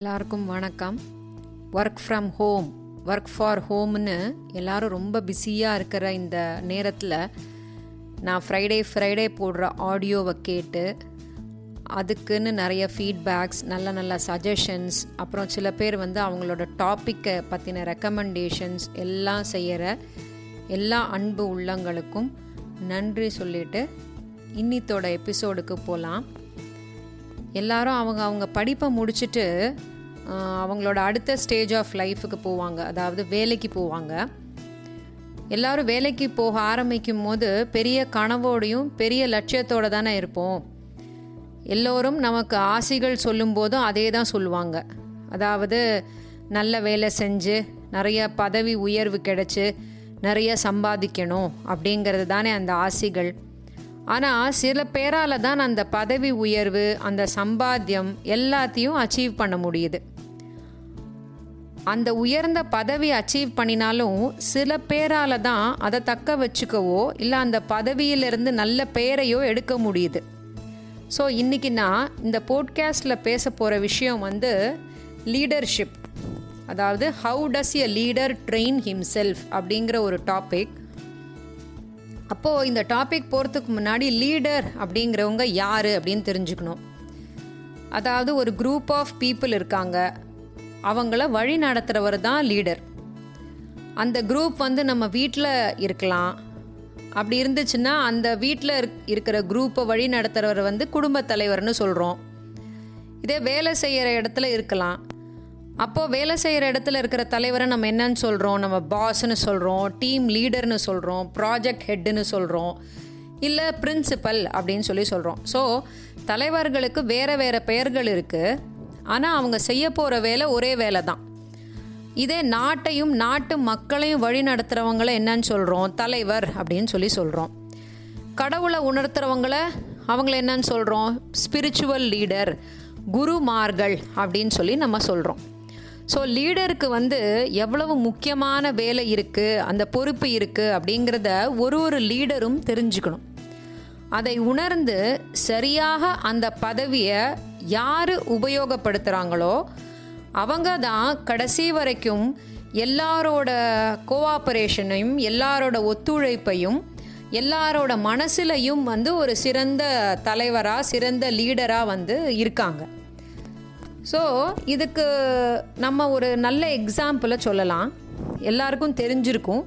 எல்லாருக்கும் வணக்கம். Work from home work for ஹோம்னு எல்லாரும் ரொம்ப பிஸியாக இருக்கிற இந்த நேரத்தில் நான் ஃப்ரைடே ஃப்ரைடே போடுற ஆடியோவை கேட்டு அதுக்குன்னு நிறைய ஃபீட்பேக்ஸ் நல்ல நல்ல சஜஷன்ஸ் அப்புறம் சில பேர் வந்து அவங்களோட டாப்பிக்கை பற்றின ரெக்கமெண்டேஷன்ஸ் எல்லாம் செய்கிற எல்லா அன்பு உள்ளங்களுக்கும் நன்றி சொல்லிட்டு இன்னித்தோட எபிசோடுக்கு போகலாம் எல்லாரும் அவங்க அவங்க படிப்பை முடிச்சுட்டு அவங்களோட அடுத்த ஸ்டேஜ் ஆஃப் லைஃபுக்கு போவாங்க. அதாவது வேலைக்கு போவாங்க. எல்லாரும் வேலைக்கு போக ஆரம்பிக்கும் போது பெரிய கனவோடையும் பெரிய லட்சியத்தோடு தானே இருப்போம். எல்லோரும் நமக்கு ஆசைகள் சொல்லும்போதும் அதே தான் சொல்லுவாங்க. அதாவது நல்ல வேலை செஞ்சு நிறைய பதவி உயர்வு கிடைச்சி நிறைய சம்பாதிக்கணும் அப்படிங்கிறது தானே அந்த ஆசைகள். ஆனால் சில பேரால் தான் அந்த பதவி உயர்வு அந்த சம்பாத்தியம் எல்லாத்தையும் அச்சீவ் பண்ண முடியுது. அந்த உயர்ந்த பதவி அச்சீவ் பண்ணினாலும் சில பேரால தான் அதை தக்க வச்சுக்கவோ இல்லை அந்த பதவியிலிருந்து நல்ல பெயரையோ எடுக்க முடியுது. ஸோ இன்றைக்கி நான் இந்த போட்காஸ்டில் பேச போகிற விஷயம் வந்து லீடர்ஷிப் அதாவது how does a leader train himself அப்படிங்கிற ஒரு டாபிக் அப்போது இந்த டாபிக் போகிறதுக்கு முன்னாடி லீடர் அப்படிங்கிறவங்க யார் அப்படின்னு தெரிஞ்சுக்கணும். அதாவது ஒரு குரூப் ஆஃப் பீப்புள் இருக்காங்க. அவங்கள வழி நடத்துகிறவர் தான் லீடர் அந்த குரூப் வந்து நம்ம வீட்டில் இருக்கலாம். அப்படி இருந்துச்சுன்னா அந்த வீட்டில் இருக்கிற குரூப்பை வழி நடத்துகிறவர் வந்து குடும்பத் தலைவர்னு சொல்கிறோம் இதே வேலை செய்கிற இடத்துல இருக்கலாம். அப்போது வேலை செய்கிற இடத்துல இருக்கிற தலைவரை நம்ம என்னன்னு சொல்கிறோம் நம்ம பாஸ்ன்னு சொல்கிறோம் டீம் லீடர்னு சொல்கிறோம் ப்ராஜெக்ட் ஹெட்டுன்னு சொல்கிறோம் இல்லை பிரின்சிபல் அப்படின்னு சொல்லி சொல்கிறோம் ஸோ தலைவர்களுக்கு வேறு வேறு பெயர்கள் இருக்குது ஆனால் அவங்க செய்ய போகிற வேலை ஒரே வேலை தான் இதே நாட்டையும் நாட்டு மக்களையும் வழி நடத்துகிறவங்கள என்னன்னு சொல்கிறோம் தலைவர் அப்படின்னு சொல்லி சொல்கிறோம் கடவுளை உணர்த்துறவங்கள அவங்கள என்னன்னு சொல்கிறோம் ஸ்பிரிச்சுவல் லீடர் குருமார்கள் அப்படின்னு சொல்லி நம்ம சொல்கிறோம் ஸோ லீடருக்கு வந்து எவ்வளவு முக்கியமான வேலை இருக்குது அந்த பொறுப்பு இருக்குது அப்படிங்கிறத ஒரு ஒரு லீடரும் தெரிஞ்சுக்கணும். அதை உணர்ந்து சரியாக அந்த பதவியை யார் உபயோகப்படுத்துகிறாங்களோ அவங்க தான் கடைசி வரைக்கும் எல்லாரோட கோஆப்பரேஷனையும் எல்லாரோட ஒத்துழைப்பையும் எல்லாரோட மனசுலையும் வந்து ஒரு சிறந்த தலைவராக சிறந்த லீடராக வந்து இருக்காங்க. ஸோ இதுக்கு நம்ம ஒரு நல்ல எக்ஸாம்பிளை சொல்லலாம். எல்லாருக்கும் தெரிஞ்சிருக்கும்.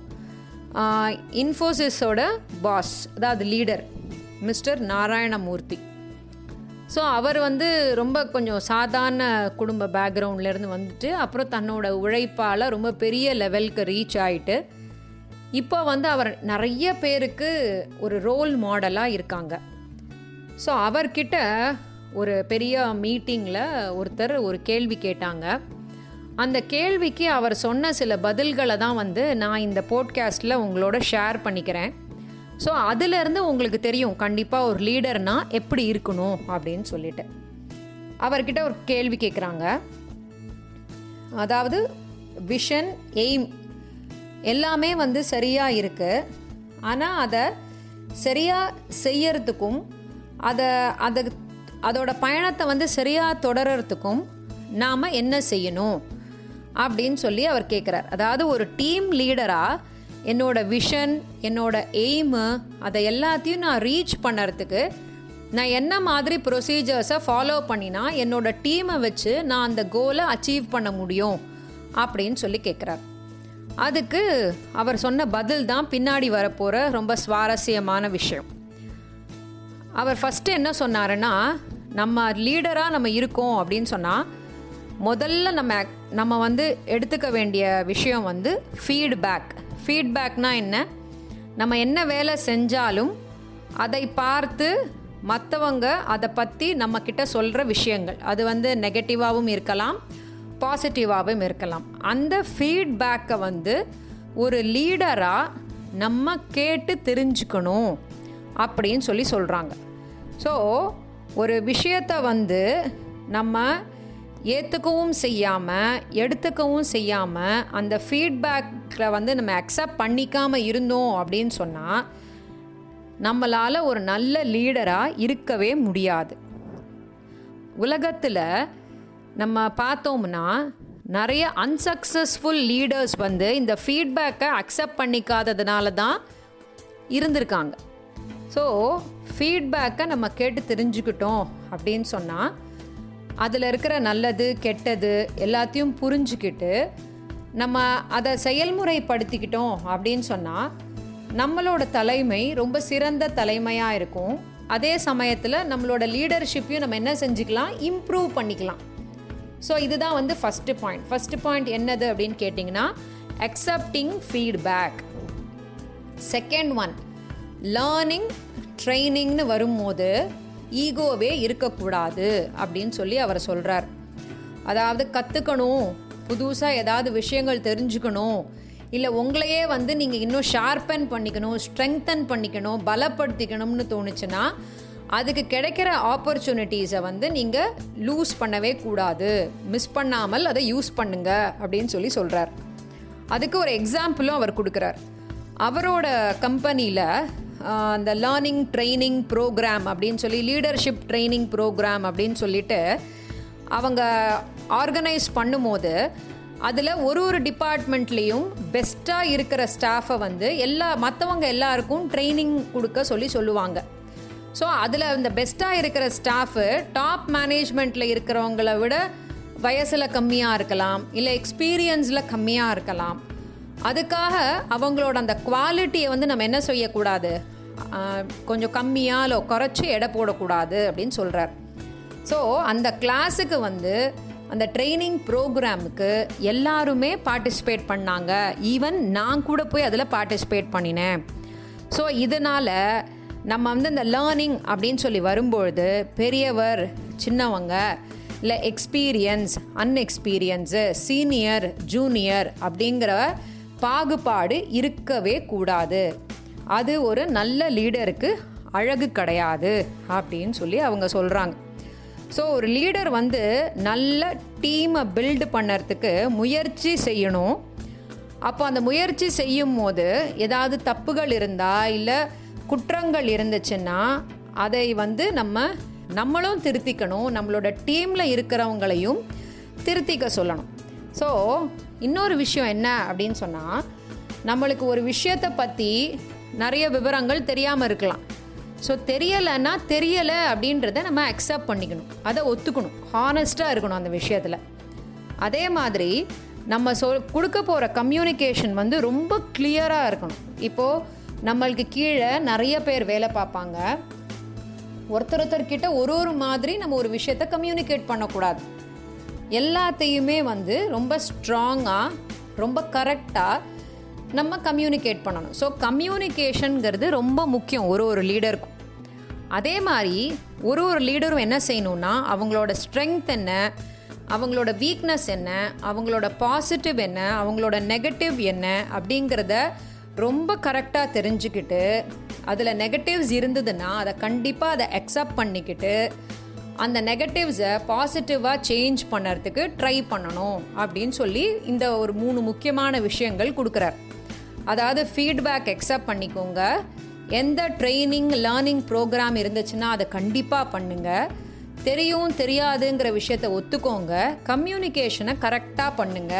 இன்ஃபோசிஸோட பாஸ் அதாவது லீடர் மிஸ்டர் நாராயணமூர்த்தி. ஸோ அவர் வந்து ரொம்ப கொஞ்சம் சாதாரண குடும்ப பேக்ரவுண்ட்லேருந்து வந்துட்டு அப்புறம் தன்னோட உழைப்பால் ரொம்ப பெரிய லெவலுக்கு ரீச் ஆயிட்டு இப்போ வந்து அவர் நிறைய பேருக்கு ஒரு ரோல் மாடலாக இருக்காங்க. ஸோ அவர்கிட்ட ஒரு பெரிய மீட்டிங்கில் ஒருத்தர் ஒரு கேள்வி கேட்டாங்க. அந்த கேள்விக்கு அவர் சொன்ன சில பதில்களை தான் வந்து நான் இந்த போட்காஸ்ட்டில் உங்களோட ஷேர் பண்ணிக்கிறேன். ஸோ அதுலேருந்து உங்களுக்கு தெரியும் கண்டிப்பாக ஒரு லீடர்னா எப்படி இருக்கணும் அப்படின்னு சொல்லிட்டு. அவர்கிட்ட ஒரு கேள்வி கேட்குறாங்க அதாவது விஷன் எய்ம் எல்லாமே வந்து சரியாக இருக்குது ஆனால் அதை சரியாக செய்யறதுக்கும் அதை அதை அதோட பயணத்தை வந்து சரியாக தொடர்றதுக்கும் நாம் என்ன செய்யணும் அப்படின்னு சொல்லி அவர் கேட்குறார் அதாவது ஒரு டீம் லீடராக என்னோட விஷன் என்னோட எய்மு அதை எல்லாத்தையும் நான் ரீச் பண்ணுறதுக்கு நான் என்ன மாதிரி ப்ரொசீஜர்ஸை ஃபாலோ பண்ணினா என்னோட டீமை வச்சு நான் அந்த கோலை அச்சீவ் பண்ண முடியும் அப்படின்னு சொல்லி கேட்குறார் அதுக்கு அவர் சொன்ன பதில் தான் பின்னாடி வரப்போகிற ரொம்ப சுவாரஸ்யமான விஷயம். அவர் ஃபஸ்ட்டு என்ன சொன்னாருன்னா நம்ம லீடராக நம்ம இருக்கோம் அப்படின்னு சொன்னால் முதல்ல நம்ம நம்ம வந்து எடுத்துக்க வேண்டிய விஷயம் வந்து ஃபீட்பேக் ஃபீட்பேக்னா என்ன? நம்ம என்ன வேலை செஞ்சாலும் அதை பார்த்து மற்றவங்க அதை பற்றி நம்மக்கிட்ட சொல்கிற விஷயங்கள். அது வந்து நெகட்டிவாகவும் இருக்கலாம் பாசிட்டிவாகவும் இருக்கலாம். அந்த ஃபீட்பேக்கை வந்து ஒரு லீடராக நம்ம கேட்டு தெரிஞ்சுக்கணும் அப்படின்னு சொல்லி சொல்கிறாங்க ஸோ ஒரு விஷயத்தை வந்து நம்ம ஏற்றுக்கவும் செய்யாமல் எடுத்துக்கவும் செய்யாமல் அந்த ஃபீட்பேக்கில் வந்து நம்ம அக்செப்ட் பண்ணிக்காமல் இருந்தோம் அப்படின்னு சொன்னால் நம்மளால் ஒரு நல்ல லீடராக இருக்கவே முடியாது. உலகத்தில் நம்ம பார்த்தோம்னா நிறைய அன்சக்ஸஸ்ஃபுல் லீடர்ஸ் வந்து இந்த ஃபீட்பேக்கை அக்செப்ட் பண்ணிக்காததுனால தான் இருந்திருக்காங்க. ஸோ ஃபீட்பேக்கை நம்ம கேட்டு தெரிஞ்சுக்கிட்டோம் அப்படின்னு சொன்னால் அதில் இருக்கிற நல்லது கெட்டது எல்லாத்தையும் புரிஞ்சுக்கிட்டு நம்ம அதை செயல்முறைப்படுத்திக்கிட்டோம் அப்படின்னு சொன்னால் நம்மளோட தலைமை ரொம்ப சிறந்த தலைமையாக இருக்கும். அதே சமயத்தில் நம்மளோட லீடர்ஷிப்பையும் நம்ம என்ன செஞ்சுக்கலாம்? இம்ப்ரூவ் பண்ணிக்கலாம். ஸோ இதுதான் வந்து ஃபஸ்ட்டு பாயிண்ட் ஃபஸ்ட்டு பாயிண்ட் என்னது அப்படின்னு கேட்டிங்கன்னா accepting feedback second one learning ட்ரைனிங்னு வரும்போது ஈகோவே இருக்கக்கூடாது அப்படின்னு சொல்லி அவர் சொல்கிறார் அதாவது கற்றுக்கணும் புதுசாக ஏதாவது விஷயங்கள் தெரிஞ்சுக்கணும் இல்லை உங்களையே வந்து நீங்கள் இன்னும் ஷார்பன் பண்ணிக்கணும் ஸ்ட்ரெங்தன் பண்ணிக்கணும் பலப்படுத்திக்கணும்னு தோணுச்சுன்னா அதுக்கு கிடைக்கிற ஆப்பர்ச்சுனிட்டிஸை வந்து நீங்கள் லூஸ் பண்ணவே கூடாது. மிஸ் பண்ணாமல் அதை யூஸ் பண்ணுங்க அப்படின்னு சொல்லி சொல்கிறார் அதுக்கு ஒரு எக்ஸாம்பிளும் அவர் கொடுக்குறார். அவரோட கம்பெனியில் அந்த லேர்னிங் ட்ரைனிங் ப்ரோக்ராம் அப்படின்னு சொல்லி லீடர்ஷிப் ட்ரைனிங் ப்ரோக்ராம் அப்படின்னு சொல்லிட்டு அவங்க ஆர்கனைஸ் பண்ணும்போது அதில் ஒரு ஒரு டிபார்ட்மெண்ட்லேயும் பெஸ்ட்டாக இருக்கிற ஸ்டாஃபை வந்து எல்லா மற்றவங்க எல்லாருக்கும் ட்ரைனிங் கொடுக்க சொல்லி சொல்லுவாங்க. ஸோ அதில் இந்த பெஸ்ட்டாக இருக்கிற ஸ்டாஃபு டாப் மேனேஜ்மெண்ட்டில் இருக்கிறவங்கள விட வயசில் கம்மியாக இருக்கலாம் இல்லை எக்ஸ்பீரியன்ஸில் கம்மியாக இருக்கலாம். அதுக்காக அவங்களோட அந்த குவாலிட்டியை வந்து நம்ம என்ன செய்யக்கூடாது? கொஞ்சம் கம்மியாக இல்லை குறைச்சி எடை போடக்கூடாது அப்படின்னு சொல்கிறார் ஸோ அந்த கிளாஸுக்கு வந்து அந்த ட்ரைனிங் ப்ரோக்ராமுக்கு எல்லாருமே பார்ட்டிசிபேட் பண்ணாங்க. ஈவன் நான் கூட போய் அதில் பார்ட்டிசிபேட் பண்ணினேன். ஸோ இதனால் நம்ம வந்து இந்த லேர்னிங் அப்படின்னு சொல்லி வரும்பொழுது பெரியவர் சின்னவங்க இல்லை எக்ஸ்பீரியன்ஸ் அன்எக்ஸ்பீரியன்ஸு சீனியர் ஜூனியர் அப்படிங்கிற பாகுபாடு இருக்கவே கூடாது. அது ஒரு நல்ல லீடருக்கு அழகு கிடையாது அப்படின்னு சொல்லி அவங்க சொல்கிறாங்க ஸோ ஒரு லீடர் வந்து நல்ல டீமை பில்டு பண்ணுறதுக்கு முயற்சி செய்யணும். அப்போ அந்த முயற்சி செய்யும் போது ஏதாவது தப்புகள் இருந்தால் இல்லை குற்றங்கள் இருந்துச்சுன்னா அதை வந்து நம்ம நம்மளும் திருத்திக்கணும். நம்மளோட டீமில் இருக்கிறவங்களையும் திருத்திக்க சொல்லணும். ஸோ இன்னொரு விஷயம் என்ன அப்படின்னு சொன்னால் நம்மளுக்கு ஒரு விஷயத்தை பற்றி நிறைய விவரங்கள் தெரியாமல் இருக்கலாம். ஸோ தெரியலைன்னா தெரியலை அப்படின்றத நம்ம அக்செப்ட் பண்ணிக்கணும். அதை ஒத்துக்கணும். ஹானஸ்ட்டாக இருக்கணும் அந்த விஷயத்தில். அதே மாதிரி நம்ம சொல் கொடுக்க போகிற கம்யூனிகேஷன் வந்து ரொம்ப கிளியராக இருக்கணும். இப்போது நம்மளுக்கு கீழே நிறைய பேர் வேலை பார்ப்பாங்க. ஒருத்தர் ஒருத்தர்கிட்ட ஒரு ஒரு மாதிரி நம்ம ஒரு விஷயத்த கம்யூனிகேட் பண்ணக்கூடாது. எல்லாத்தையுமே வந்து ரொம்ப ஸ்ட்ராங்காக ரொம்ப கரெக்டாக நம்ம கம்யூனிகேட் பண்ணணும். ஸோ கம்யூனிகேஷனுங்கிறது ரொம்ப முக்கியம். ஒரு ஒரு லீடருக்கும் அதே மாதிரி ஒரு ஒரு லீடரும் என்ன செய்யணும்னா அவங்களோட ஸ்ட்ரென்த் என்ன அவங்களோட வீக்னஸ் என்ன அவங்களோட பாசிட்டிவ் என்ன அவங்களோட நெகட்டிவ் என்ன அப்படிங்கிறத ரொம்ப கரெக்டாக தெரிஞ்சுக்கிட்டு அதில் நெகட்டிவ்ஸ் இருந்ததுன்னா அதை கண்டிப்பாக அதை அக்செப்ட் பண்ணிக்கிட்டு அந்த நெகட்டிவ்ஸை பாசிட்டிவாக சேஞ்ச் பண்ணுறதுக்கு ட்ரை பண்ணணும் அப்படின்னு சொல்லி இந்த ஒரு மூணு முக்கியமான விஷயங்கள் கொடுக்குறார். அதாவது ஃபீட்பேக் எக்ஸப்ட் பண்ணிக்கோங்க. எந்த ட்ரைனிங் லேர்னிங் ப்ரோக்ராம் இருந்துச்சுன்னா அதை கண்டிப்பாக பண்ணுங்க. தெரியும் தெரியாதுங்கிற விஷயத்த ஒத்துக்கோங்க. கம்யூனிகேஷனை கரெக்டாக பண்ணுங்க.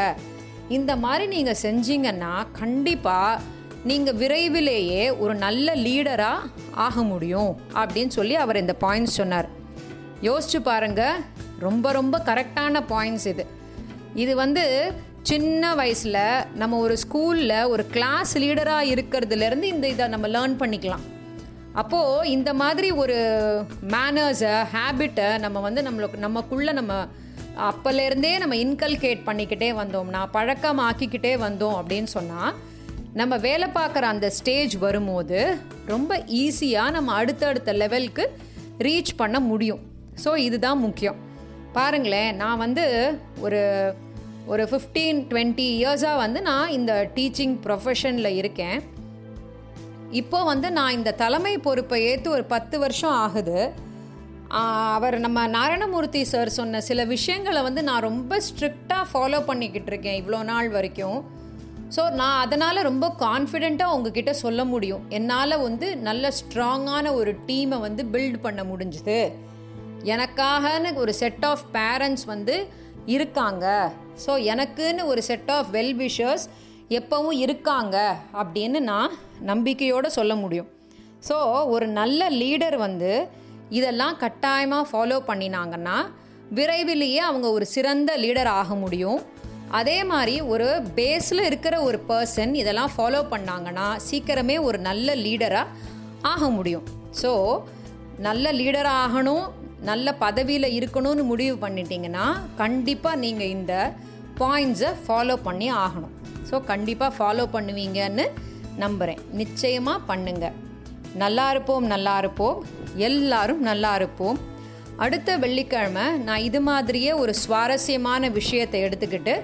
இந்த மாதிரி நீங்கள் செஞ்சீங்கன்னா கண்டிப்பாக நீங்கள் விரைவிலேயே ஒரு நல்ல லீடராக ஆக முடியும் அப்படின்னு சொல்லி அவர் இந்த பாயிண்ட்ஸ் சொன்னார். யோசிச்சு பாருங்க. ரொம்ப ரொம்ப கரெக்டான பாயிண்ட்ஸ் இது. இது வந்து சின்ன வயசில் நம்ம ஒரு ஸ்கூலில் ஒரு கிளாஸ் லீடராக இருக்கிறதுலேருந்து இந்த இதை நம்ம லேர்ன் பண்ணிக்கலாம். அப்போது இந்த மாதிரி ஒரு மேனர்ஸை ஹேபிட்டை நம்ம வந்து நம்மளுக்கு நமக்குள்ளே நம்ம அப்போலேருந்தே நம்ம இன்கல்கேட் பண்ணிக்கிட்டே வந்தோம். நான் பழக்கம் பழக்கமாக்கிக்கிட்டே வந்தோம் அப்படின்னு சொன்னால் நம்ம வேலை பார்க்குற அந்த ஸ்டேஜ் வரும்போது ரொம்ப ஈஸியாக நம்ம அடுத்தடுத்த லெவலுக்கு ரீச் பண்ண முடியும். ஸோ இதுதான் முக்கியம். பாருங்களேன் நான் வந்து ஒரு ஒரு ஃபிஃப்டீன் டுவெண்ட்டி இயர்ஸாக வந்து நான் இந்த டீச்சிங் ப்ரொஃபஷனில் இருக்கேன். இப்போ வந்து நான் இந்த தலைமை பொறுப்பை ஏற்று ஒரு பத்து வருஷம் ஆகுது. அவர் நம்ம நாராயணமூர்த்தி சார் சொன்ன சில விஷயங்களை வந்து நான் ரொம்ப ஸ்ட்ரிக்டாக ஃபாலோ பண்ணிக்கிட்டு இருக்கேன் இவ்வளோ நாள் வரைக்கும். ஸோ நான் அதனால் ரொம்ப கான்ஃபிடெண்ட்டாக உங்ககிட்ட சொல்ல முடியும். என்னால் வந்து நல்ல ஸ்ட்ராங்கான ஒரு டீமை வந்து பில்ட் பண்ண முடிஞ்சுது. எனக்காகனு ஒரு செட் ஆஃப் பேரண்ட்ஸ் வந்து இருக்காங்க. ஸோ எனக்குன்னு ஒரு செட் ஆஃப் வெல் விஷர்ஸ் எப்பவும் இருக்காங்க அப்படின்னு நான் நம்பிக்கையோடு சொல்ல முடியும். ஸோ ஒரு நல்ல லீடர் வந்து இதெல்லாம் கட்டாயமாக ஃபாலோ பண்ணினாங்கன்னா விரைவிலேயே அவங்க ஒரு சிறந்த லீடர் ஆக முடியும். அதே மாதிரி ஒரு பேஸில் இருக்கிற ஒரு பர்சன் இதெல்லாம் ஃபாலோ பண்ணாங்கன்னா சீக்கிரமே ஒரு நல்ல லீடராக ஆக முடியும். ஸோ நல்ல லீடராக ஆகணும் நல்ல பதவியில் இருக்கணும்னு முடிவு பண்ணிட்டீங்கன்னா கண்டிப்பாக நீங்கள் இந்த பாயிண்ட்ஸை ஃபாலோ பண்ணி ஆகணும். ஸோ கண்டிப்பாக ஃபாலோ பண்ணுவீங்கன்னு நம்புகிறேன் நிச்சயமாக பண்ணுங்க. நல்லா இருப்போம் நல்லா இருப்போம். எல்லாரும் நல்லா இருப்போம். அடுத்த வெள்ளிக்கிழமை நான் இது மாதிரியே ஒரு சுவாரஸ்யமான விஷயத்தை எடுத்துக்கிட்டு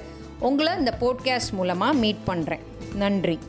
உங்களை இந்த போட்காஸ்ட் மூலமாக மீட் பண்ணுறேன் நன்றி.